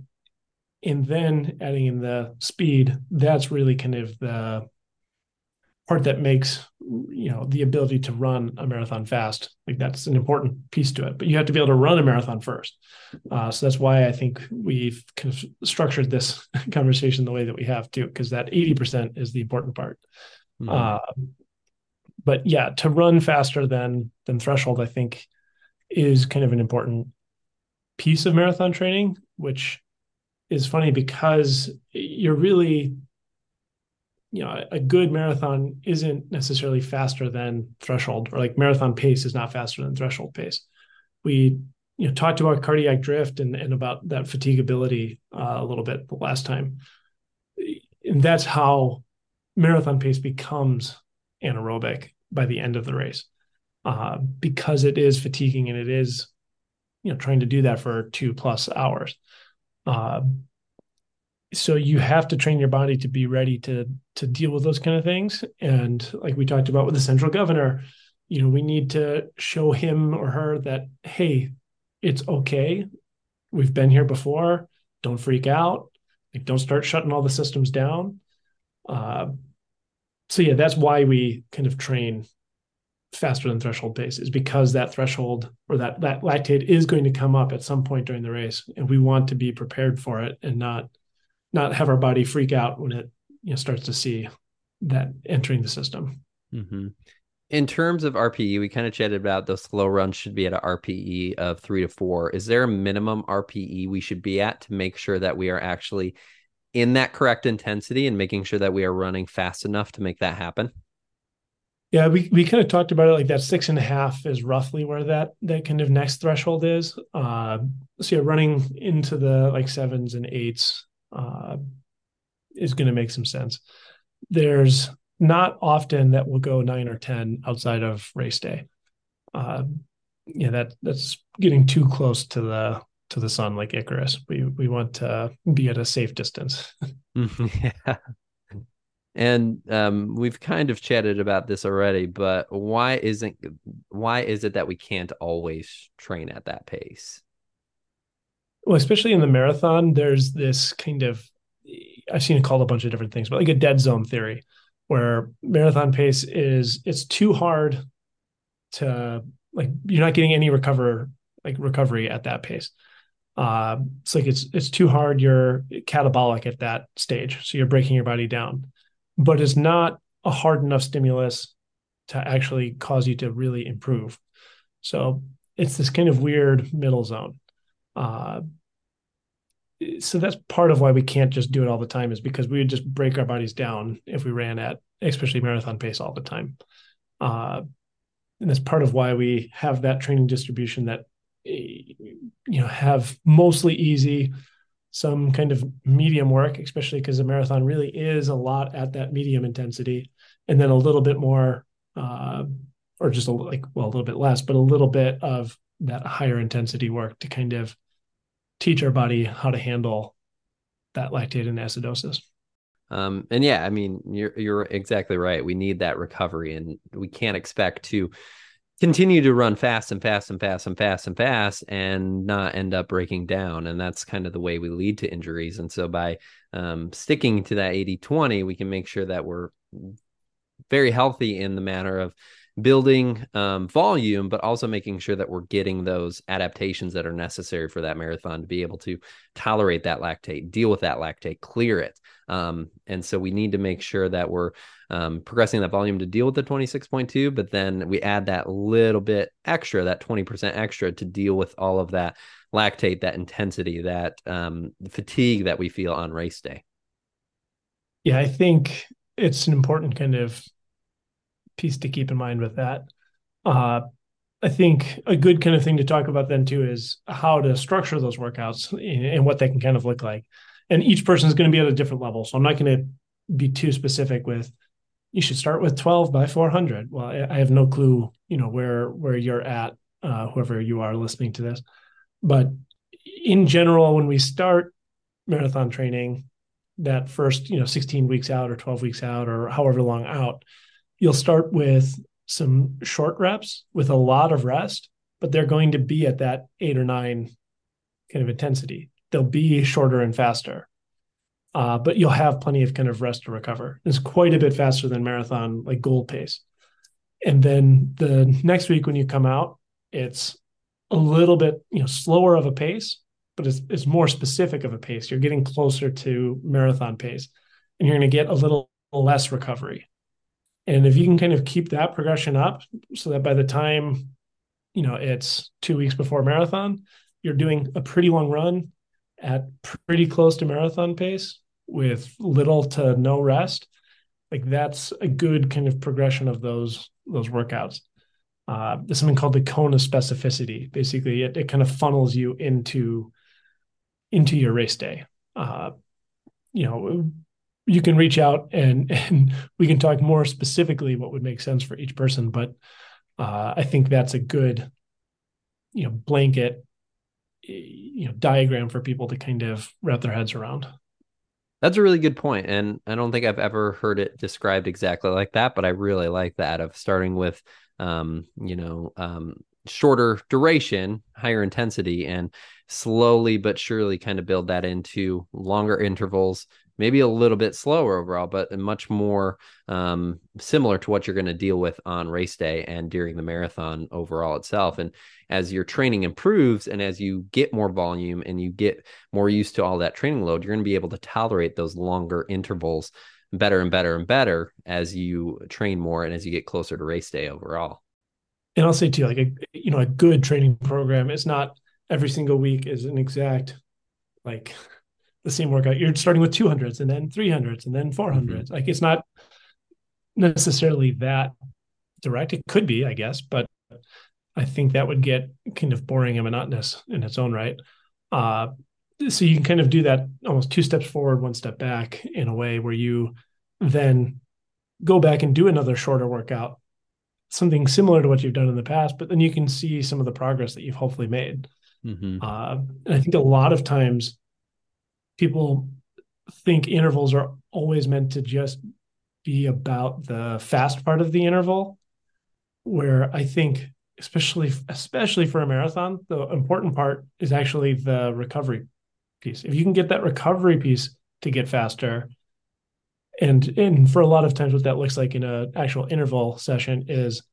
and then adding in the speed that's really kind of the part that makes you know the ability to run a marathon fast. Like that's an important piece to it but you have to be able to run a marathon first. Uh, so that's why i think we've kind of structured this conversation the way that we have to because that 80% is the important part. Mm-hmm. uh, but yeah to run faster than than threshold i think is kind of an important piece of marathon training which is funny because you're really you know a good marathon isn't necessarily faster than threshold or like marathon pace is not faster than threshold pace. We you know talked about cardiac drift and, and about that fatigability uh, a little bit the last time. And that's how marathon pace becomes anaerobic by the end of the race. Uh, because it is fatiguing and it is you know trying to do that for two plus hours uh, so you have to train your body to be ready to to deal with those kind of things. And like we talked about with the central governor you know we need to show him or her that hey it's okay. We've been here before. Don't freak out. Like don't start shutting all the systems down. Uh, so yeah that's why we kind of train faster than threshold pace is because that threshold or that that lactate is going to come up at some point during the race and we want to be prepared for it and not not have our body freak out when it you know starts to see that entering the system. Mm-hmm. In terms of RPE, we kind of chatted about the slow runs should be at an RPE of three to four. Is there a minimum RPE we should be at to make sure that we are actually in that correct intensity and making sure that we are running fast enough to make that happen? Yeah, we, we kind of talked about it like that six and a half is roughly where that that kind of next threshold is. Uh, so yeah, running into the like sevens and eights uh, is going to make some sense. There's not often that we'll go nine or ten outside of race day. Uh, yeah, that that's getting too close to the to the sun, like Icarus. We we want to be at a safe distance. yeah. And um, we've kind of chatted about this already, but why isn't why is it that we can't always train at that pace? well, especially in the marathon, there's this kind of I've seen it called a bunch of different things, but like a dead zone theory, where marathon pace is it's too hard to like you're not getting any recover like recovery at that pace. Uh, it's like it's it's too hard. You're catabolic at that stage, so you're breaking your body down, but it's not a hard enough stimulus to actually cause you to really improve. So it's this kind of weird middle zone. Uh, so that's part of why we can't just do it all the time is because we would just break our bodies down if we ran at especially marathon pace all the time uh, and that's part of why we have that training distribution that you know have mostly easy some kind of medium work especially because the marathon really is a lot at that medium intensity and then a little bit more uh, or just a, like well a little bit less but a little bit of that higher intensity work to kind of teach our body how to handle that lactate and acidosis. Um, and yeah, I mean, you're you're exactly right. We need that recovery, and we can't expect to continue to run fast and fast and fast and fast and fast and not end up breaking down. And that's kind of the way we lead to injuries. And so by um, sticking to that 80 20, we can make sure that we're very healthy in the matter of building um, volume, but also making sure that we're getting those adaptations that are necessary for that marathon to be able to tolerate that lactate, deal with that lactate, clear it. Um, and so we need to make sure that we're um, progressing that volume to deal with the 26.2, but then we add that little bit extra, that 20% extra to deal with all of that lactate, that intensity, that um, fatigue that we feel on race day. Yeah, I think it's an important kind of piece to keep in mind with that. Uh, I think a good kind of thing to talk about then too is how to structure those workouts and what they can kind of look like. And each person is going to be at a different level. So I'm not going to be too specific with you should start with 12 by 400. Well, I have no clue, you know, where where you're at, uh, whoever you are listening to this, but in general, when we start marathon training, that first, you know, 16 weeks out or 12 weeks out or however long out, you'll start with some short reps with a lot of rest, but they're going to be at that eight or nine kind of intensity. They'll be shorter and faster. Uh, but you'll have plenty of kind of rest to recover. It's quite a bit faster than marathon, like goal pace. And then the next week when you come out, it's a little bit you know slower of a pace, but it's, it's more specific of a pace. You're getting closer to marathon pace, and you're going to get a little less recovery. And if you can kind of keep that progression up, so that by the time you know it's two weeks before marathon, you're doing a pretty long run at pretty close to marathon pace with little to no rest like that's a good kind of progression of those those workouts. Uh, there's something called the cone of specificity. Basically it, it kind of funnels you into into your race day. Uh, you know you can reach out and and we can talk more specifically what would make sense for each person but uh, i think that's a good you know blanket you know diagram for people to kind of wrap their heads around. That's a really good point and i don't think i've ever heard it described exactly like that but i really like that of starting with um you know um shorter duration higher intensity and slowly but surely kind of build that into longer intervals maybe a little bit slower overall, but much more um, similar to what you're going to deal with on race day and during the marathon overall itself. And as your training improves and as you get more volume and you get more used to all that training load, you're going to be able to tolerate those longer intervals better and better and better as you train more and as you get closer to race day overall. And I'll say too, like a you know, a good training program is not every single week is an exact like the same workout. You're starting with 200s and then 300s and then 400s. Mm-hmm. Like it's not necessarily that direct. It could be, I guess, but I think that would get kind of boring and monotonous in its own right. Uh, so you can kind of do that almost two steps forward, one step back in a way where you then go back and do another shorter workout, something similar to what you've done in the past, but then you can see some of the progress that you've hopefully made. Mm-hmm. Uh, and I think a lot of times people think intervals are always meant to just be about the fast part of the interval where i think especially especially for a marathon the important part is actually the recovery piece. If you can get that recovery piece to get faster and and for a lot of times what that looks like in an actual interval session is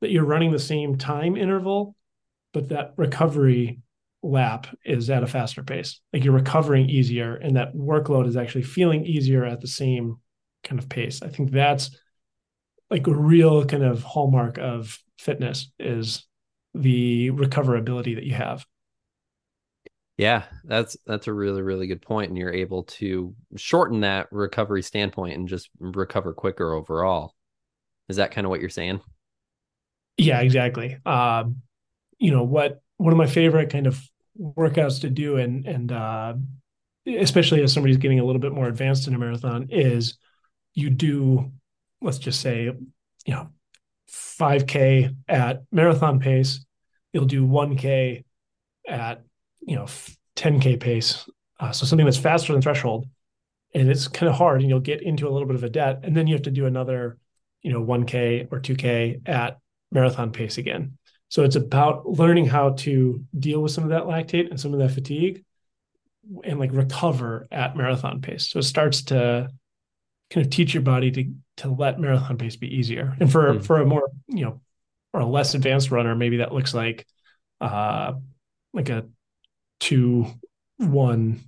that you're running the same time interval but that recovery lap is at a faster pace. Like you're recovering easier, and that workload is actually feeling easier at the same kind of pace. I think that's like a real kind of hallmark of fitness is the recoverability that you have. Yeah, that's that's a really really good point, and you're able to shorten that recovery standpoint and just recover quicker overall. Is that kind of what you're saying? Yeah, exactly. Um, you know what one of my favorite kind of workouts to do and and uh, especially as somebody's getting a little bit more advanced in a marathon is you do let's just say you know 5k at marathon pace. You'll do 1k at you know 10k pace. Uh, so something that's faster than threshold. And it's kind of hard and you'll get into a little bit of a debt. And then you have to do another you know 1k or 2k at marathon pace again so it's about learning how to deal with some of that lactate and some of that fatigue and like recover at marathon pace. So it starts to kind of teach your body to to let marathon pace be easier. And for mm. for a more, you know, or a less advanced runner, maybe that looks like uh like a two one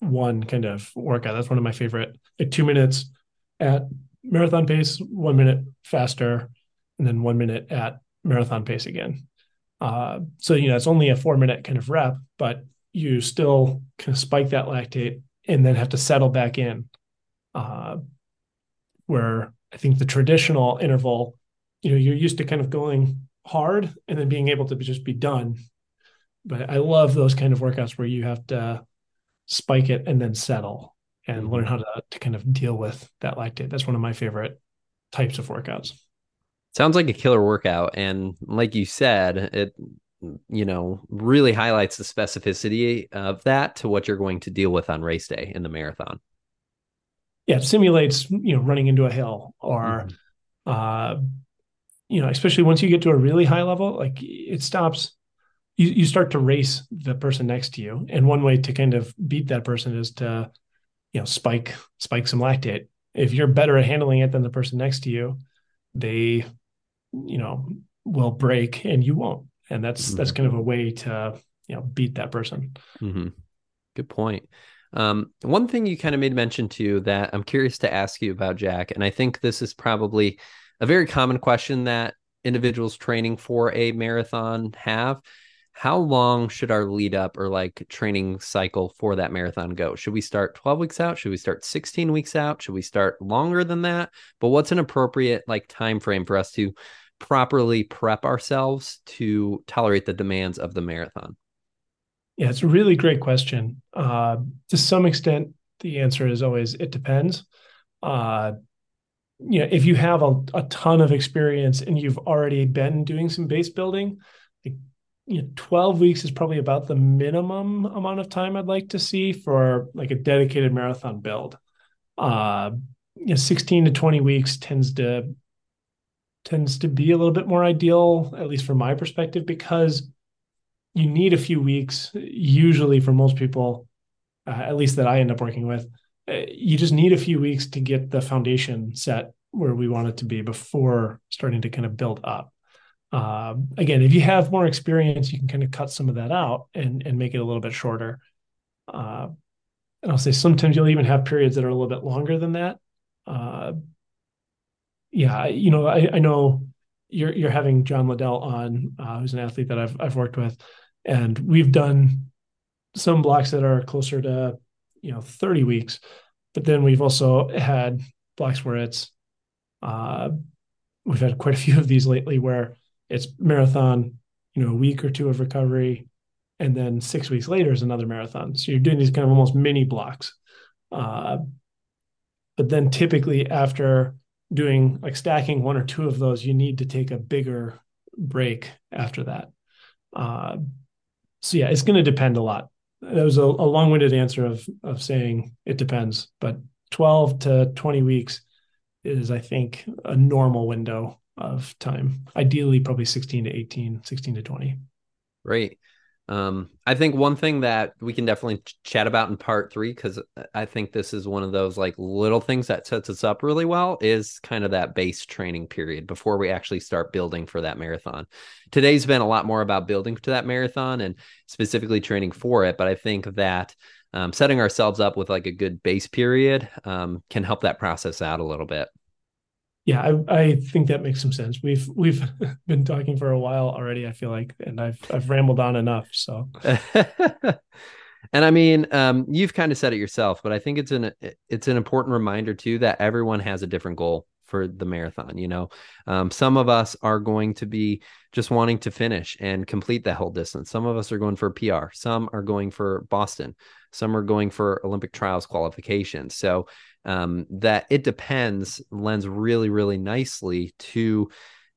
one kind of workout. That's one of my favorite. Like two minutes at marathon pace, one minute faster, and then one minute at marathon pace again. Uh, so you know it's only a four minute kind of rep, but you still kind of spike that lactate and then have to settle back in. Uh, where I think the traditional interval, you know, you're used to kind of going hard and then being able to just be done. But I love those kind of workouts where you have to spike it and then settle and learn how to, to kind of deal with that lactate. That's one of my favorite types of workouts. Sounds like a killer workout. And like you said, it you know really highlights the specificity of that to what you're going to deal with on race day in the marathon. Yeah, it simulates you know running into a hill or mm-hmm. uh you know, especially once you get to a really high level, like it stops you, you start to race the person next to you. And one way to kind of beat that person is to, you know, spike spike some lactate. If you're better at handling it than the person next to you, they, you know, will break and you won't. And that's mm-hmm. that's kind of a way to, you know, beat that person. Mm-hmm. Good point. Um, one thing you kind of made mention to that I'm curious to ask you about, Jack, and I think this is probably a very common question that individuals training for a marathon have. How long should our lead up or like training cycle for that marathon go? Should we start 12 weeks out? Should we start 16 weeks out? Should we start longer than that? But what's an appropriate like time frame for us to properly prep ourselves to tolerate the demands of the marathon? Yeah, it's a really great question. Uh, to some extent, the answer is always it depends. Uh, you know, if you have a, a ton of experience and you've already been doing some base building, you know, 12 weeks is probably about the minimum amount of time I'd like to see for like a dedicated marathon build. Uh, you know, 16 to 20 weeks tends to tends to be a little bit more ideal, at least from my perspective, because you need a few weeks, usually for most people, uh, at least that I end up working with, you just need a few weeks to get the foundation set where we want it to be before starting to kind of build up. Uh, again, if you have more experience, you can kind of cut some of that out and and make it a little bit shorter. Uh, and I'll say sometimes you'll even have periods that are a little bit longer than that. Uh, yeah, you know, I, I, know you're you're having John Liddell on, uh, who's an athlete that I've I've worked with, and we've done some blocks that are closer to you know 30 weeks but then we've also had blocks where it's uh, we've had quite a few of these lately where it's marathon you know a week or two of recovery and then six weeks later is another marathon. So you're doing these kind of almost mini blocks. Uh, but then typically after doing like stacking one or two of those you need to take a bigger break after that. Uh, so yeah it's going to depend a lot. That was a, a long-winded answer of of saying it depends, but 12 to 20 weeks is I think a normal window of time. Ideally probably 16 to 18, 16 to 20. Right. Um, I think one thing that we can definitely chat about in part three, because I think this is one of those like little things that sets us up really well, is kind of that base training period before we actually start building for that marathon. Today's been a lot more about building to that marathon and specifically training for it. But I think that um, setting ourselves up with like a good base period um, can help that process out a little bit yeah, I, I think that makes some sense. We've we've been talking for a while already. I feel like, and I've I've rambled on enough. So, and I mean, um, you've kind of said it yourself, but I think it's an it's an important reminder too that everyone has a different goal for the marathon. You know, um, some of us are going to be just wanting to finish and complete that whole distance. Some of us are going for PR. Some are going for Boston. Some are going for Olympic trials qualifications. So um, that it depends lends really, really nicely to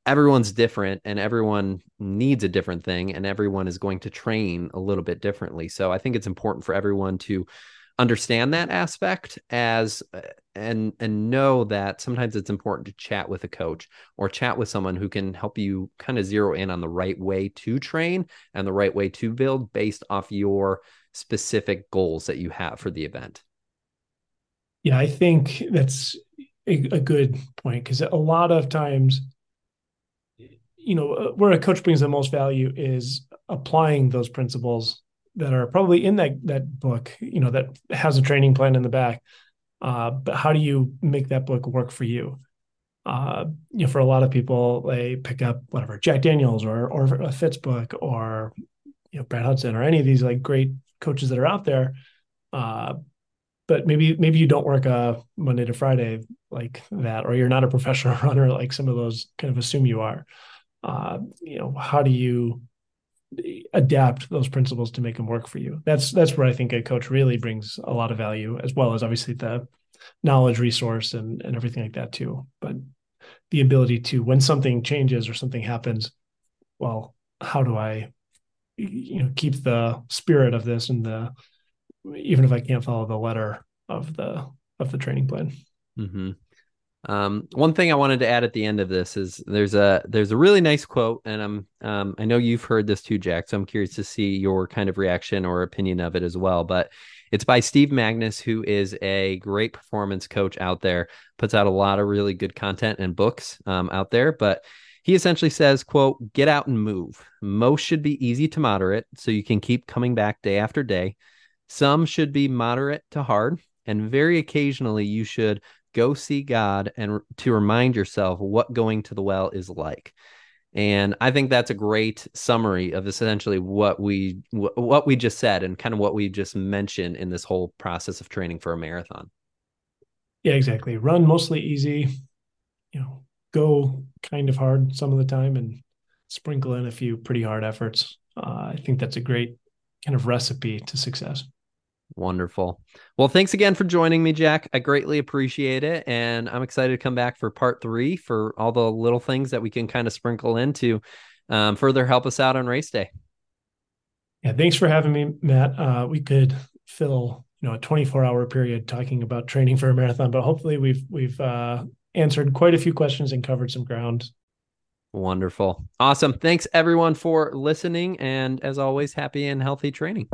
everyone's different and everyone needs a different thing and everyone is going to train a little bit differently. So I think it's important for everyone to understand that aspect as uh, and and know that sometimes it's important to chat with a coach or chat with someone who can help you kind of zero in on the right way to train and the right way to build based off your specific goals that you have for the event. Yeah, I think that's a, a good point because a lot of times, you know, uh, where a coach brings the most value is applying those principles that are probably in that that book, you know, that has a training plan in the back. Uh, but how do you make that book work for you? Uh, you know, for a lot of people, they pick up whatever Jack Daniels or or a Pfitz book or you know Brad Hudson or any of these like great coaches that are out there. Uh, but maybe maybe you don't work a Monday to Friday like that, or you're not a professional runner like some of those kind of assume you are. Uh, you know, how do you adapt those principles to make them work for you? That's that's where I think a coach really brings a lot of value, as well as obviously the knowledge resource and and everything like that too. But the ability to when something changes or something happens, well, how do I you know keep the spirit of this and the even if I can't follow the letter of the of the training plan. Mm-hmm. Um, one thing I wanted to add at the end of this is there's a there's a really nice quote, and I'm um, I know you've heard this too, Jack. So I'm curious to see your kind of reaction or opinion of it as well. But it's by Steve Magness, who is a great performance coach out there, puts out a lot of really good content and books um, out there. But he essentially says, "quote Get out and move. Most should be easy to moderate, so you can keep coming back day after day. Some should be moderate to hard." And very occasionally, you should go see God and to remind yourself what going to the well is like. And I think that's a great summary of essentially what we what we just said and kind of what we just mentioned in this whole process of training for a marathon. Yeah, exactly. Run mostly easy, you know, go kind of hard some of the time and sprinkle in a few pretty hard efforts. Uh, I think that's a great kind of recipe to success. Wonderful. Well, thanks again for joining me, Jack. I greatly appreciate it. And I'm excited to come back for part three for all the little things that we can kind of sprinkle into um, further help us out on race day. Yeah, thanks for having me, Matt. Uh, we could fill you know a 24 hour period talking about training for a marathon, but hopefully we've we've uh, answered quite a few questions and covered some ground. Wonderful. Awesome. Thanks everyone for listening. And as always, happy and healthy training.